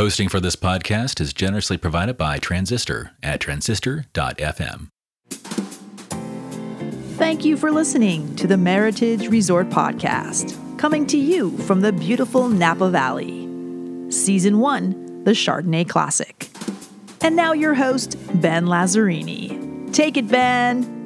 Hosting for this podcast is generously provided by Transistor at transistor.fm. Thank you for listening to the Meritage Resort Podcast, coming to you from the beautiful Napa Valley. Season 1, the Chardonnay Classic. And now your host, Ben Lazzarini. Take it, Ben.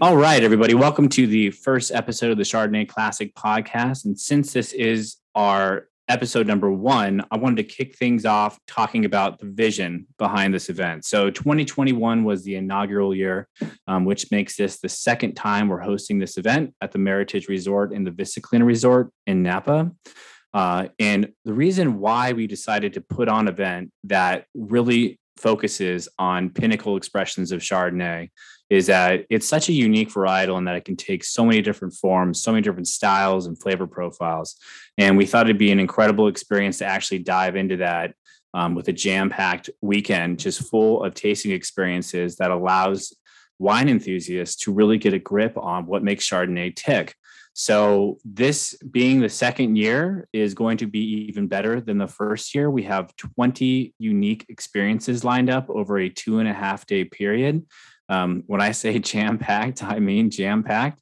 All right, everybody. Welcome to the first episode of the Chardonnay Classic podcast. And since this is our episode number one, I wanted to kick things off talking about the vision behind this event. So, 2021 was the inaugural year, um, which makes this the second time we're hosting this event at the Meritage Resort in the Vista Colina Resort in Napa. Uh, and the reason why we decided to put on an event that really focuses on pinnacle expressions of Chardonnay is that it's such a unique varietal and that it can take so many different forms, so many different styles and flavor profiles. And we thought it'd be an incredible experience to actually dive into that um, with a jam packed weekend, just full of tasting experiences that allows wine enthusiasts to really get a grip on what makes Chardonnay tick. So, this being the second year is going to be even better than the first year. We have 20 unique experiences lined up over a two and a half day period. Um, when I say jam packed, I mean jam packed.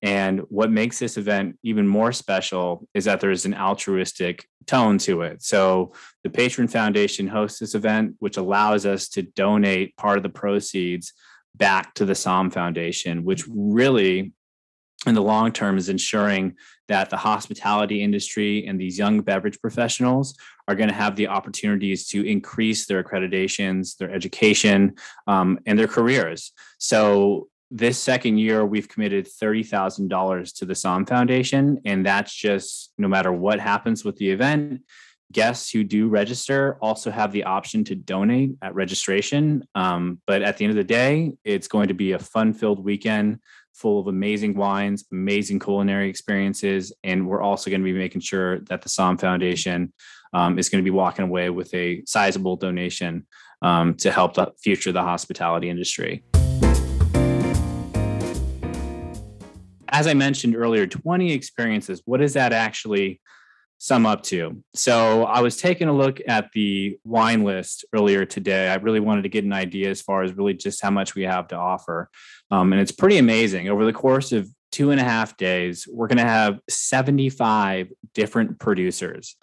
And what makes this event even more special is that there's an altruistic tone to it. So the Patron Foundation hosts this event, which allows us to donate part of the proceeds back to the Somm Foundation, which really in the long term is ensuring that the hospitality industry and these young beverage professionals are going to have the opportunities to increase their accreditations, their education, um, and their careers. So this second year, we've committed $30,000 to the Somm Foundation, and that's just no matter what happens with the event. Guests who do register also have the option to donate at registration. Um, but at the end of the day, it's going to be a fun filled weekend full of amazing wines, amazing culinary experiences. And we're also going to be making sure that the Somm Foundation um, is going to be walking away with a sizable donation um, to help the future of the hospitality industry. As I mentioned earlier, 20 experiences. What does that actually sum up to? So I was taking a look at the wine list earlier today. I really wanted to get an idea as far as really just how much we have to offer. Um, and it's pretty amazing. Over the course of two and a half days, we're going to have 75 different producers.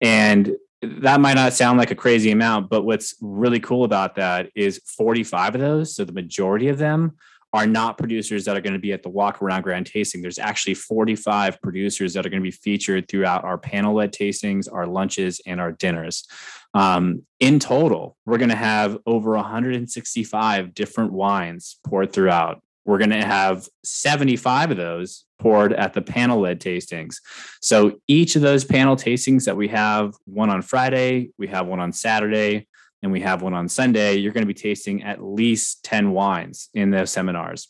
And that might not sound like a crazy amount, but what's really cool about that is 45 of those, so the majority of them are not producers that are going to be at the walk around grand tasting. There's actually 45 producers that are going to be featured throughout our panel led tastings, our lunches, and our dinners. Um, in total, we're going to have over 165 different wines poured throughout. We're going to have 75 of those poured at the panel led tastings. So each of those panel tastings that we have, one on Friday, we have one on Saturday, and we have one on Sunday, you're going to be tasting at least 10 wines in those seminars.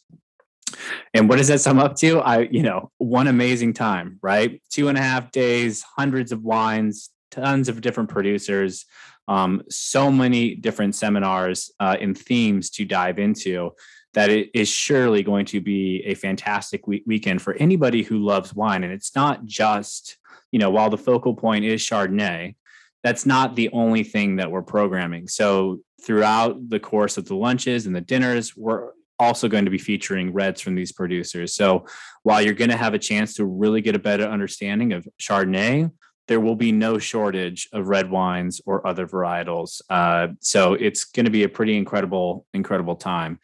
And what does that sum up to? I, you know, one amazing time, right? Two and a half days, hundreds of wines, tons of different producers, um, so many different seminars uh, and themes to dive into that it is surely going to be a fantastic week- weekend for anybody who loves wine. And it's not just, you know, while the focal point is Chardonnay, that's not the only thing that we're programming. So throughout the course of the lunches and the dinners, we're also going to be featuring reds from these producers. So while you're going to have a chance to really get a better understanding of Chardonnay, there will be no shortage of red wines or other varietals. Uh, so it's going to be a pretty incredible, incredible time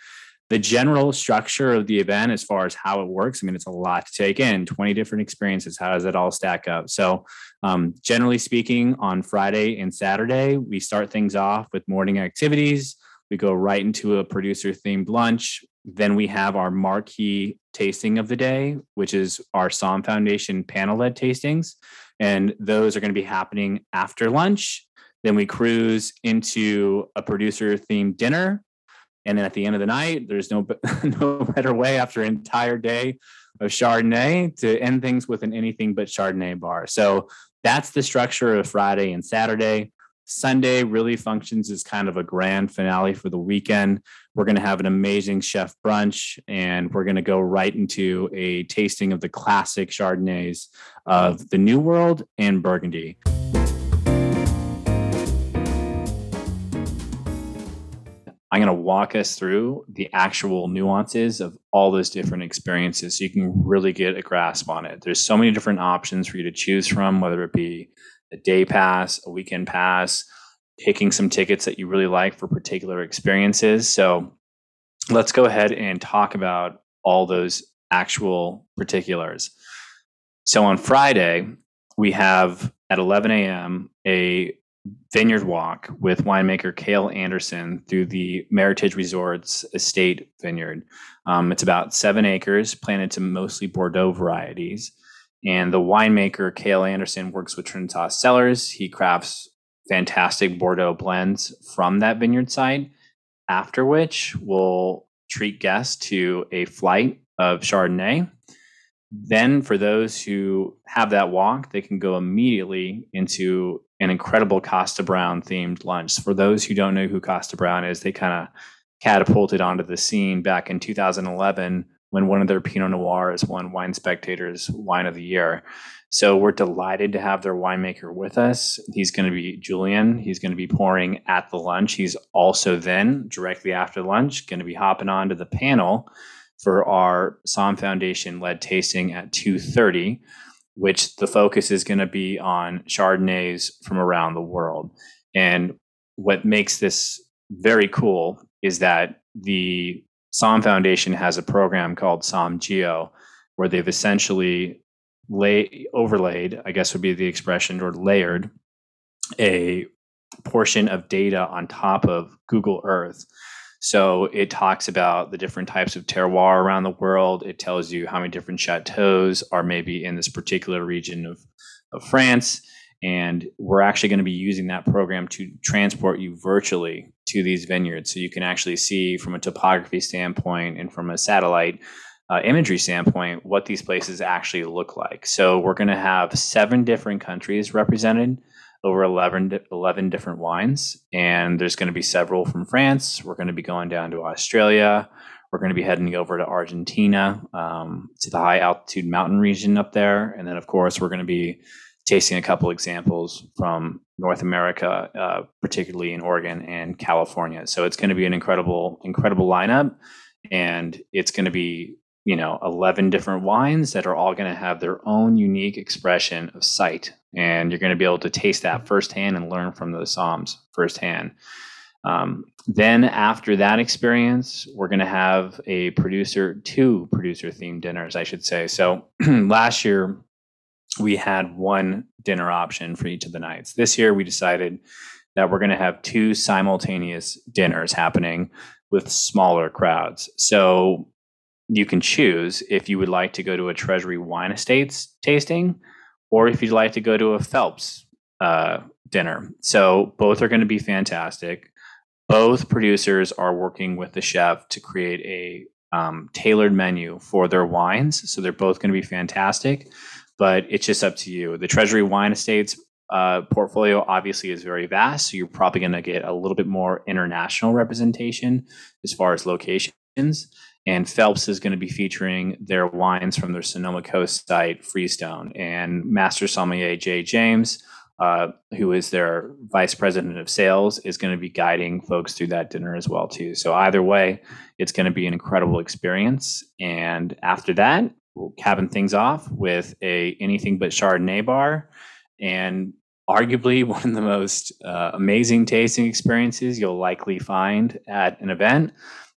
the general structure of the event as far as how it works i mean it's a lot to take in 20 different experiences. How does it all stack up? So um, generally speaking on friday and saturday we start things off with morning activities. We go right into a producer themed lunch. Then we have our marquee tasting of the day which is our Somm Foundation panel led tastings. And those are going to be happening after lunch. Then we cruise into a producer themed dinner and then at the end of the night, there's no no better way after an entire day of Chardonnay to end things with an anything but Chardonnay bar. So that's the structure of Friday and Saturday. Sunday really functions as kind of a grand finale for the weekend. We're going to have an amazing chef brunch and we're going to go right into a tasting of the classic Chardonnays of the New World and Burgundy. I'm going to walk us through the actual nuances of all those different experiences so you can really get a grasp on it. There's so many different options for you to choose from, whether it be a day pass, a weekend pass, picking some tickets that you really like for particular experiences. So let's go ahead and talk about all those actual particulars. So on Friday, we have at 11 a.m. a vineyard walk with winemaker Cale Anderson through the Meritage Resorts Estate Vineyard. Um, it's about seven acres, planted to mostly Bordeaux varieties. And the winemaker Cale Anderson works with Trinitas Cellars. He crafts fantastic Bordeaux blends from that vineyard site. After which, we'll treat guests to a flight of Chardonnay. Then, for those who have that walk, they can go immediately into an incredible Kosta Browne themed lunch. For those who don't know who Kosta Browne is, they kind of catapulted onto the scene back in 2011 when one of their Pinot Noirs won Wine Spectator's Wine of the Year. So we're delighted to have their winemaker with us. He's going to be Julian. He's going to be pouring at the lunch. He's also then, directly after lunch, going to be hopping onto the panel for our Somm Foundation led tasting at 2:30, which the focus is going to be on Chardonnays from around the world. And what makes this very cool is that the Somm Foundation has a program called Somm Geo, where they've essentially lay overlaid, I guess would be the expression, or layered a portion of data on top of Google Earth so it talks about the different types of terroir around the world. It tells you how many different chateaus are maybe in this particular region of, of France. And we're actually going to be using that program to transport you virtually to these vineyards. So you can actually see from a topography standpoint and from a satellite uh, imagery standpoint what these places actually look like. So we're going to have seven different countries represented over 11, 11 different wines. And there's going to be several from France. We're going to be going down to Australia. We're going to be heading over to Argentina, um, to the high altitude mountain region up there. And then, of course, we're going to be tasting a couple examples from North America, uh, particularly in Oregon and California. So it's going to be an incredible, incredible lineup. And it's going to be you know 11 different wines that are all going to have their own unique expression of site. And you're going to be able to taste that firsthand and learn from those somms firsthand. Um, then after that experience we're going to have a producer two producer themed dinners i should say. So last year we had one dinner option for each of the nights. This year we decided that we're going to have two simultaneous dinners happening with smaller crowds. So you can choose if you would like to go to a Treasury Wine Estates tasting or if you'd like to go to a Phelps uh, dinner. So both are going to be fantastic. Both producers are working with the chef to create a um, tailored menu for their wines. So they're both going to be fantastic, but it's just up to you. The Treasury Wine Estates uh, portfolio obviously is very vast, so you're probably going to get a little bit more international representation as far as locations. And Phelps is going to be featuring their wines from their Sonoma Coast site, Freestone. And Master Sommelier Jay James, uh, who is their vice president of sales, is going to be guiding folks through that dinner as well too. So either way, it's going to be an incredible experience. And after that, we'll cabin things off with a anything but Chardonnay bar, and arguably one of the most uh, amazing tasting experiences you'll likely find at an event.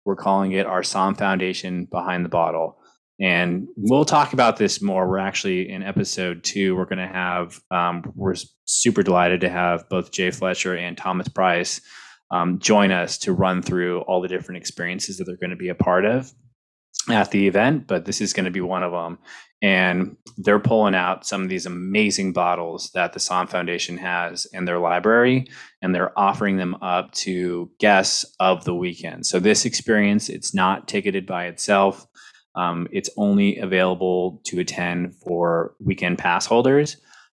We're calling it our Somm Foundation Behind the Bottle. And we'll talk about this more. We're actually in episode two. We're going to have, um, we're super delighted to have both Jay Fletcher and Thomas Price um, join us to run through all the different experiences that they're going to be a part of at the event. But this is going to be one of them and they're pulling out some of these amazing bottles that the Somm Foundation has in their library, and they're offering them up to guests of the weekend. So this experience, it's not ticketed by itself. Um, it's only available to attend for weekend pass holders,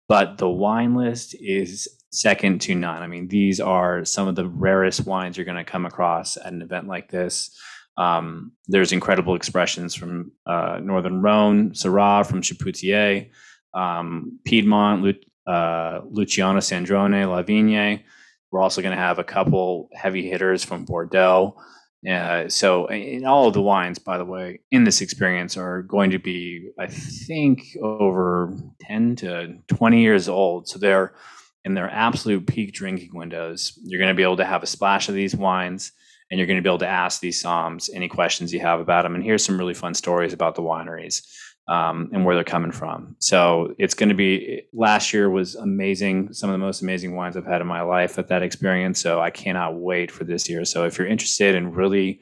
but the wine list is second to none. I mean, these are some of the rarest wines you're going to come across at an event like this. Um, there's incredible expressions from uh, Northern Rhone, Syrah from Chapoutier, um, Piedmont, Lu- uh, Luciano Sandrone, La Vigne. We're also going to have a couple heavy hitters from Bordeaux. Uh, so, all of the wines, by the way, in this experience are going to be, I think, over 10 to 20 years old. So, they're in their absolute peak drinking windows. You're going to be able to have a splash of these wines and you're going to be able to ask these somms any questions you have about them. And here's some really fun stories about the wineries um, and where they're coming from. So it's going to be. Last year was amazing. Some of the most amazing wines I've had in my life at that experience. So I cannot wait for this year. So if you're interested in really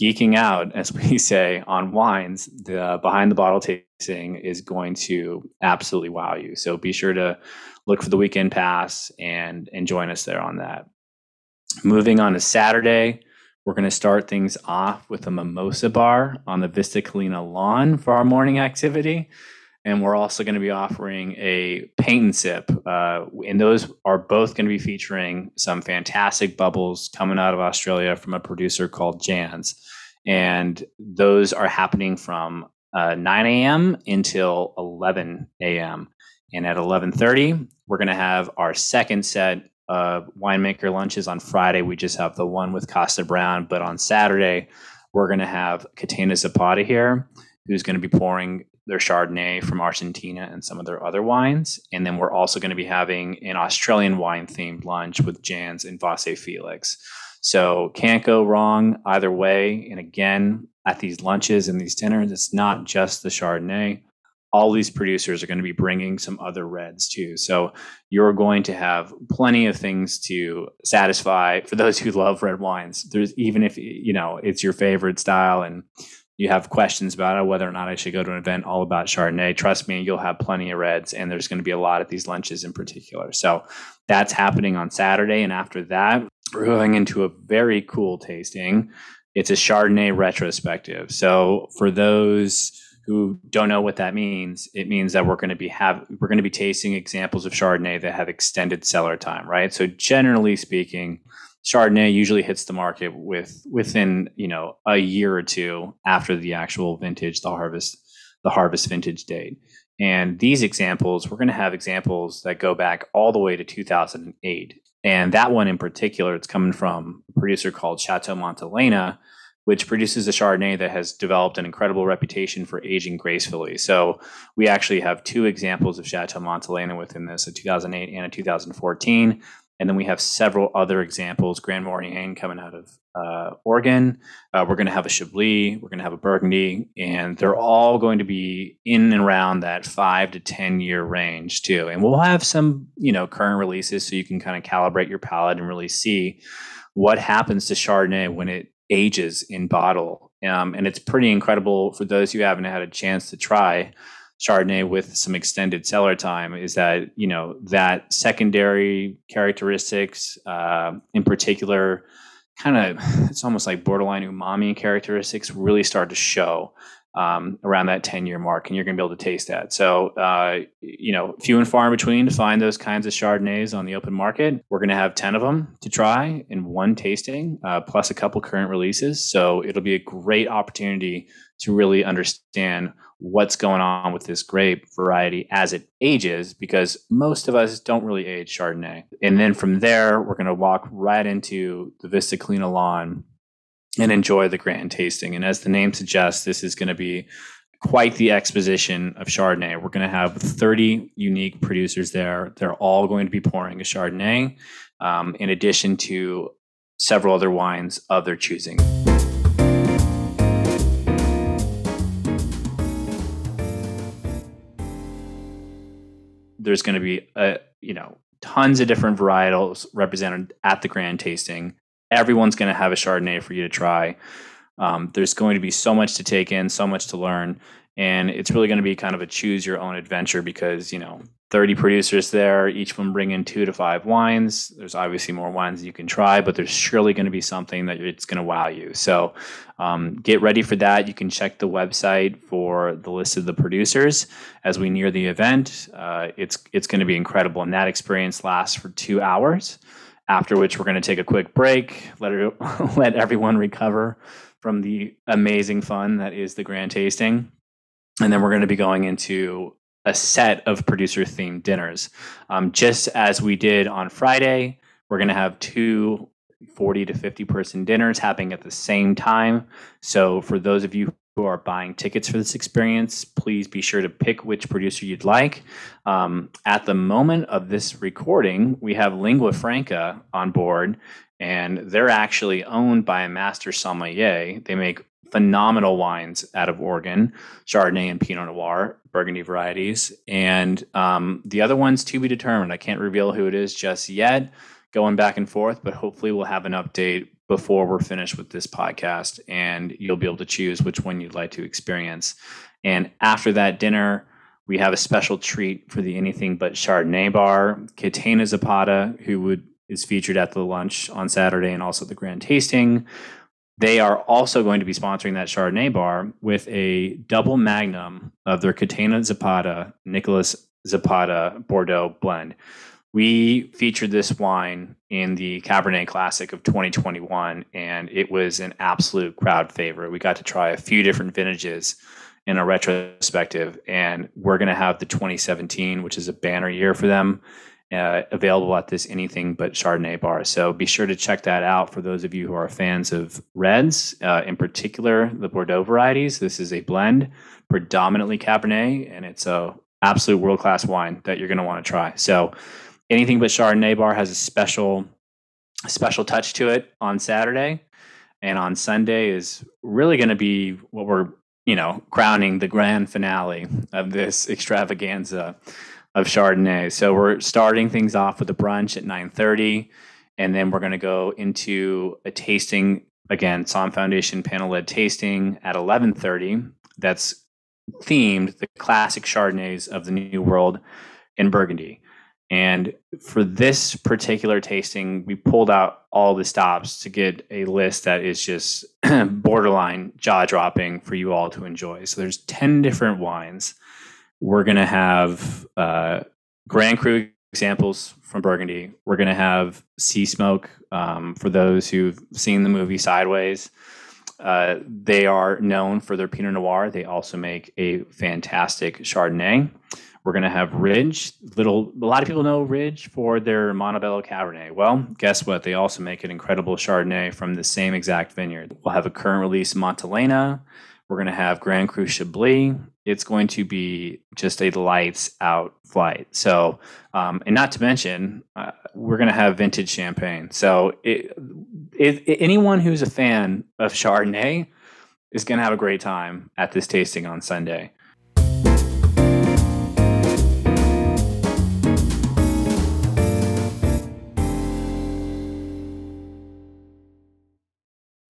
geeking out, as we say, on wines, the behind the bottle tasting is going to absolutely wow you. So be sure to look for the weekend pass and and join us there on that. Moving on to Saturday, we're going to start things off with a mimosa bar on the Vista Colina lawn for our morning activity. And we're also going to be offering a paint and sip. Uh, and those are both going to be featuring some fantastic bubbles coming out of Australia from a producer called Jansz. And those are happening from uh, 9 a.m. until 11 a.m. And at 11:30, we're going to have our second set uh, winemaker lunches on Friday. We just have the one with Kosta Browne, but on Saturday we're going to have Catena Zapata here, who's going to be pouring their Chardonnay from Argentina and some of their other wines, and then we're also going to be having an Australian wine themed lunch with Jansz and Vasse Felix. So can't go wrong either way. And again, at these lunches and these dinners, it's not just the Chardonnay all these producers are going to be bringing some other reds too. So you're going to have plenty of things to satisfy for those who love red wines. There's even if you know it's your favorite style and you have questions about it, whether or not I should go to an event all about Chardonnay. Trust me, you'll have plenty of reds, and there's going to be a lot at these lunches in particular. So that's happening on Saturday, and after that, we're going into a very cool tasting. It's a Chardonnay retrospective. So for those who don't know what that means, it means that we're going to be have we're going to be tasting examples of Chardonnay that have extended cellar time, right? So generally speaking, Chardonnay usually hits the market with within you know a year or two after the actual vintage, the harvest, the harvest vintage date. And these examples, we're going to have examples that go back all the way to 2008. And that one in particular, it's coming from a producer called Chateau Montelena, which produces a Chardonnay that has developed an incredible reputation for aging gracefully. So we actually have two examples of Chateau Montelena within this, a 2008 and a 2014. And then we have several other examples, Gran Moraine coming out of uh, Oregon. Uh, we're going to have a Chablis, we're going to have a Burgundy, and they're all going to be in and around that five to 10 year range too. And we'll have some, you know, current releases so you can kind of calibrate your palate and really see what happens to Chardonnay when it ages in bottle. Um, and it's pretty incredible for those who haven't had a chance to try Chardonnay with some extended cellar time is that, you know, that secondary characteristics, uh, in particular, kind of, it's almost like borderline umami characteristics really start to show um, around that 10 year mark, and you're going to be able to taste that. So, uh, you know, few and far in between to find those kinds of Chardonnays on the open market. We're going to have 10 of them to try in one tasting, uh, plus a couple current releases. So, it'll be a great opportunity to really understand what's going on with this grape variety as it ages because most of us don't really age Chardonnay. And then from there, we're going to walk right into the Vista Colina lawn and enjoy the grand tasting. And as the name suggests, this is going to be quite the exposition of Chardonnay. We're going to have 30 unique producers there. They're all going to be pouring a Chardonnay, um, in addition to several other wines of their choosing. There's going to be, a, you know, tons of different varietals represented at the grand tasting everyone's going to have a Chardonnay for you to try. Um, there's going to be so much to take in, so much to learn, and it's really going to be kind of a choose your own adventure because you know 30 producers there, each of them bring in two to five wines. There's obviously more wines you can try, but there's surely going to be something that it's going to wow you. So um, get ready for that. You can check the website for the list of the producers as we near the event. Uh, it's it's going to be incredible, and that experience lasts for two hours after which we're going to take a quick break, let, let everyone recover from the amazing fun that is the grand tasting. And then we're going to be going into a set of producer themed dinners. Um, just as we did on Friday, We're going to have two 40 to 50 person dinners happening at the same time. So, for those of you who are buying tickets for this experience, please be sure to pick which producer you'd like. Um, at the moment of this recording, we have Lingua Franca on board, and they're actually owned by a master sommelier. They make phenomenal wines out of Oregon, Chardonnay and Pinot Noir, Burgundy varieties. And um, the other one's to be determined. I can't reveal who it is just yet, going back and forth, but hopefully we'll have an update before we're finished with this podcast and you'll be able to choose which one you'd like to experience. And after that dinner, we have a special treat for the Anything But Chardonnay bar. Catena Zapata, who would is featured at the lunch on Saturday and also the grand tasting. They are also going to be sponsoring that Chardonnay bar with a double magnum of their Catena Zapata Nicholas Zapata Bordeaux blend. We featured this wine in the Cabernet Classic of 2021, and it was an absolute crowd favorite. We got to try a few different vintages in a retrospective, and we're going to have the 2017, which is a banner year for them, uh, available at this anything but Chardonnay bar. So be sure to check that out for those of you who are fans of reds, uh, in particular the Bordeaux varieties. This is a blend, predominantly Cabernet, and it's a absolute world class wine that you're going to want to try. So anything but Chardonnay bar has a special special touch to it on Saturday, and on Sunday is really going to be what we're you know crowning the grand finale of this extravaganza of Chardonnay. So we're starting things off with a brunch at nine thirty, and then we're going to go into a tasting again, Somm Foundation panel led tasting at eleven thirty. That's themed the classic Chardonnays of the New World in Burgundy. And for this particular tasting, we pulled out all the stops to get a list that is just borderline jaw dropping for you all to enjoy. So there's 10 different wines. We're going to have uh, Grand Cru examples from Burgundy. We're going to have Sea Smoke um, for those who've seen the movie Sideways. Uh, they are known for their Pinot Noir. They also make a fantastic Chardonnay. We're going to have Ridge. Little, a lot of people know Ridge for their Montebello Cabernet. Well, guess what? They also make an incredible Chardonnay from the same exact vineyard. We'll have a current release Montelena. We're going to have Grand Cru Chablis. It's going to be just a lights out flight. So, um, and not to mention, uh, we're going to have vintage champagne. So, it, it, anyone who's a fan of Chardonnay is going to have a great time at this tasting on Sunday.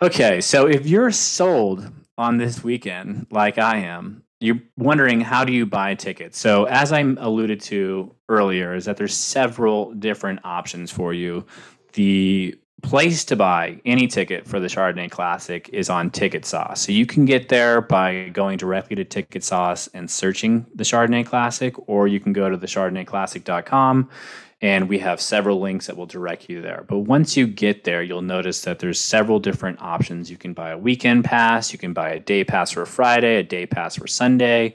Okay, so if you're sold on this weekend, like I am, you're wondering how do you buy tickets. So as I alluded to earlier, is that there's several different options for you. The place to buy any ticket for the Chardonnay Classic is on Ticket Sauce. So you can get there by going directly to Ticket Sauce and searching the Chardonnay Classic, or you can go to the ChardonnayClassic.com and we have several links that will direct you there. But once you get there, you'll notice that there's several different options. You can buy a weekend pass, you can buy a day pass for Friday, a day pass for Sunday,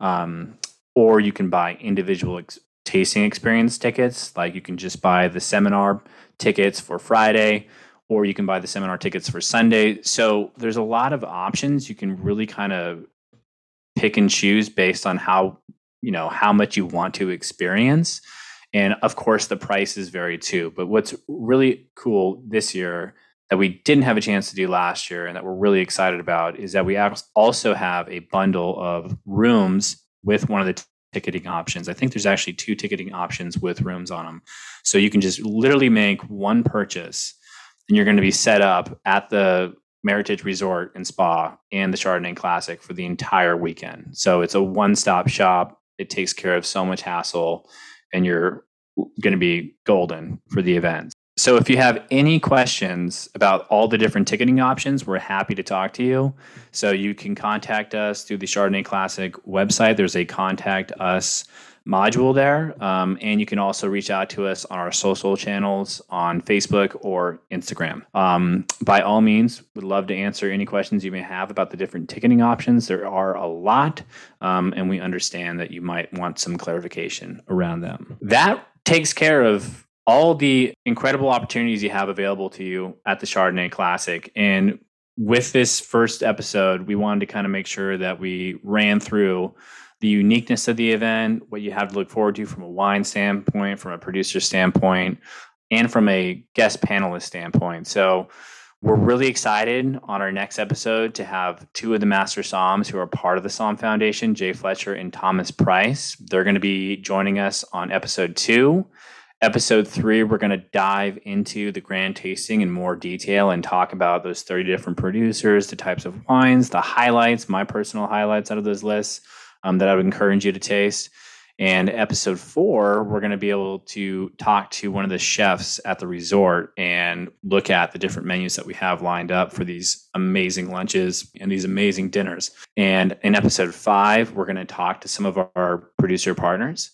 um, or you can buy individual ex- tasting experience tickets. Like you can just buy the seminar tickets for Friday, or you can buy the seminar tickets for Sunday. So there's a lot of options. You can really kind of pick and choose based on how you know how much you want to experience and of course, the prices vary too. But what's really cool this year that we didn't have a chance to do last year and that we're really excited about is that we also have a bundle of rooms with one of the t- ticketing options. I think there's actually two ticketing options with rooms on them. So you can just literally make one purchase and you're going to be set up at the Meritage Resort and Spa and the Chardonnay Classic for the entire weekend. So it's a one stop shop. It takes care of so much hassle and you're going to be golden for the event. So if you have any questions about all the different ticketing options, we're happy to talk to you. So you can contact us through the Chardonnay Classic website. There's a contact us module there. Um, and you can also reach out to us on our social channels on Facebook or Instagram. Um, by all means, we'd love to answer any questions you may have about the different ticketing options. There are a lot, um, and we understand that you might want some clarification around them. That takes care of all the incredible opportunities you have available to you at the Chardonnay Classic. And with this first episode, we wanted to kind of make sure that we ran through the uniqueness of the event, what you have to look forward to from a wine standpoint, from a producer standpoint, and from a guest panelist standpoint. So we're really excited on our next episode to have two of the master somms who are part of the Somm Foundation, Jay Fletcher and Thomas Price. They're going to be joining us on episode two. Episode three, we're going to dive into the grand tasting in more detail and talk about those 30 different producers, the types of wines, the highlights, my personal highlights out of those lists um, that I would encourage you to taste. And episode four, we're going to be able to talk to one of the chefs at the resort and look at the different menus that we have lined up for these amazing lunches and these amazing dinners. And in episode five, we're going to talk to some of our producer partners.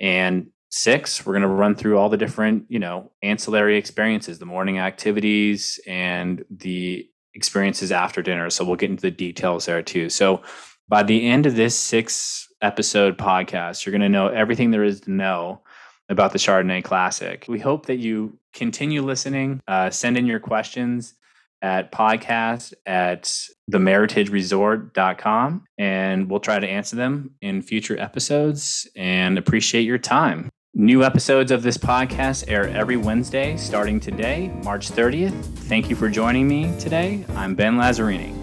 And six, we're going to run through all the different, you know, ancillary experiences, the morning activities and the experiences after dinner. So we'll get into the details there too. So by the end of this six episode podcast, you're going to know everything there is to know about the Chardonnay Classic. We hope that you continue listening. Uh, send in your questions at podcast at themeritageresort.com and we'll try to answer them in future episodes and appreciate your time. New episodes of this podcast air every Wednesday starting today, March 30th. Thank you for joining me today. I'm Ben Lazzarini.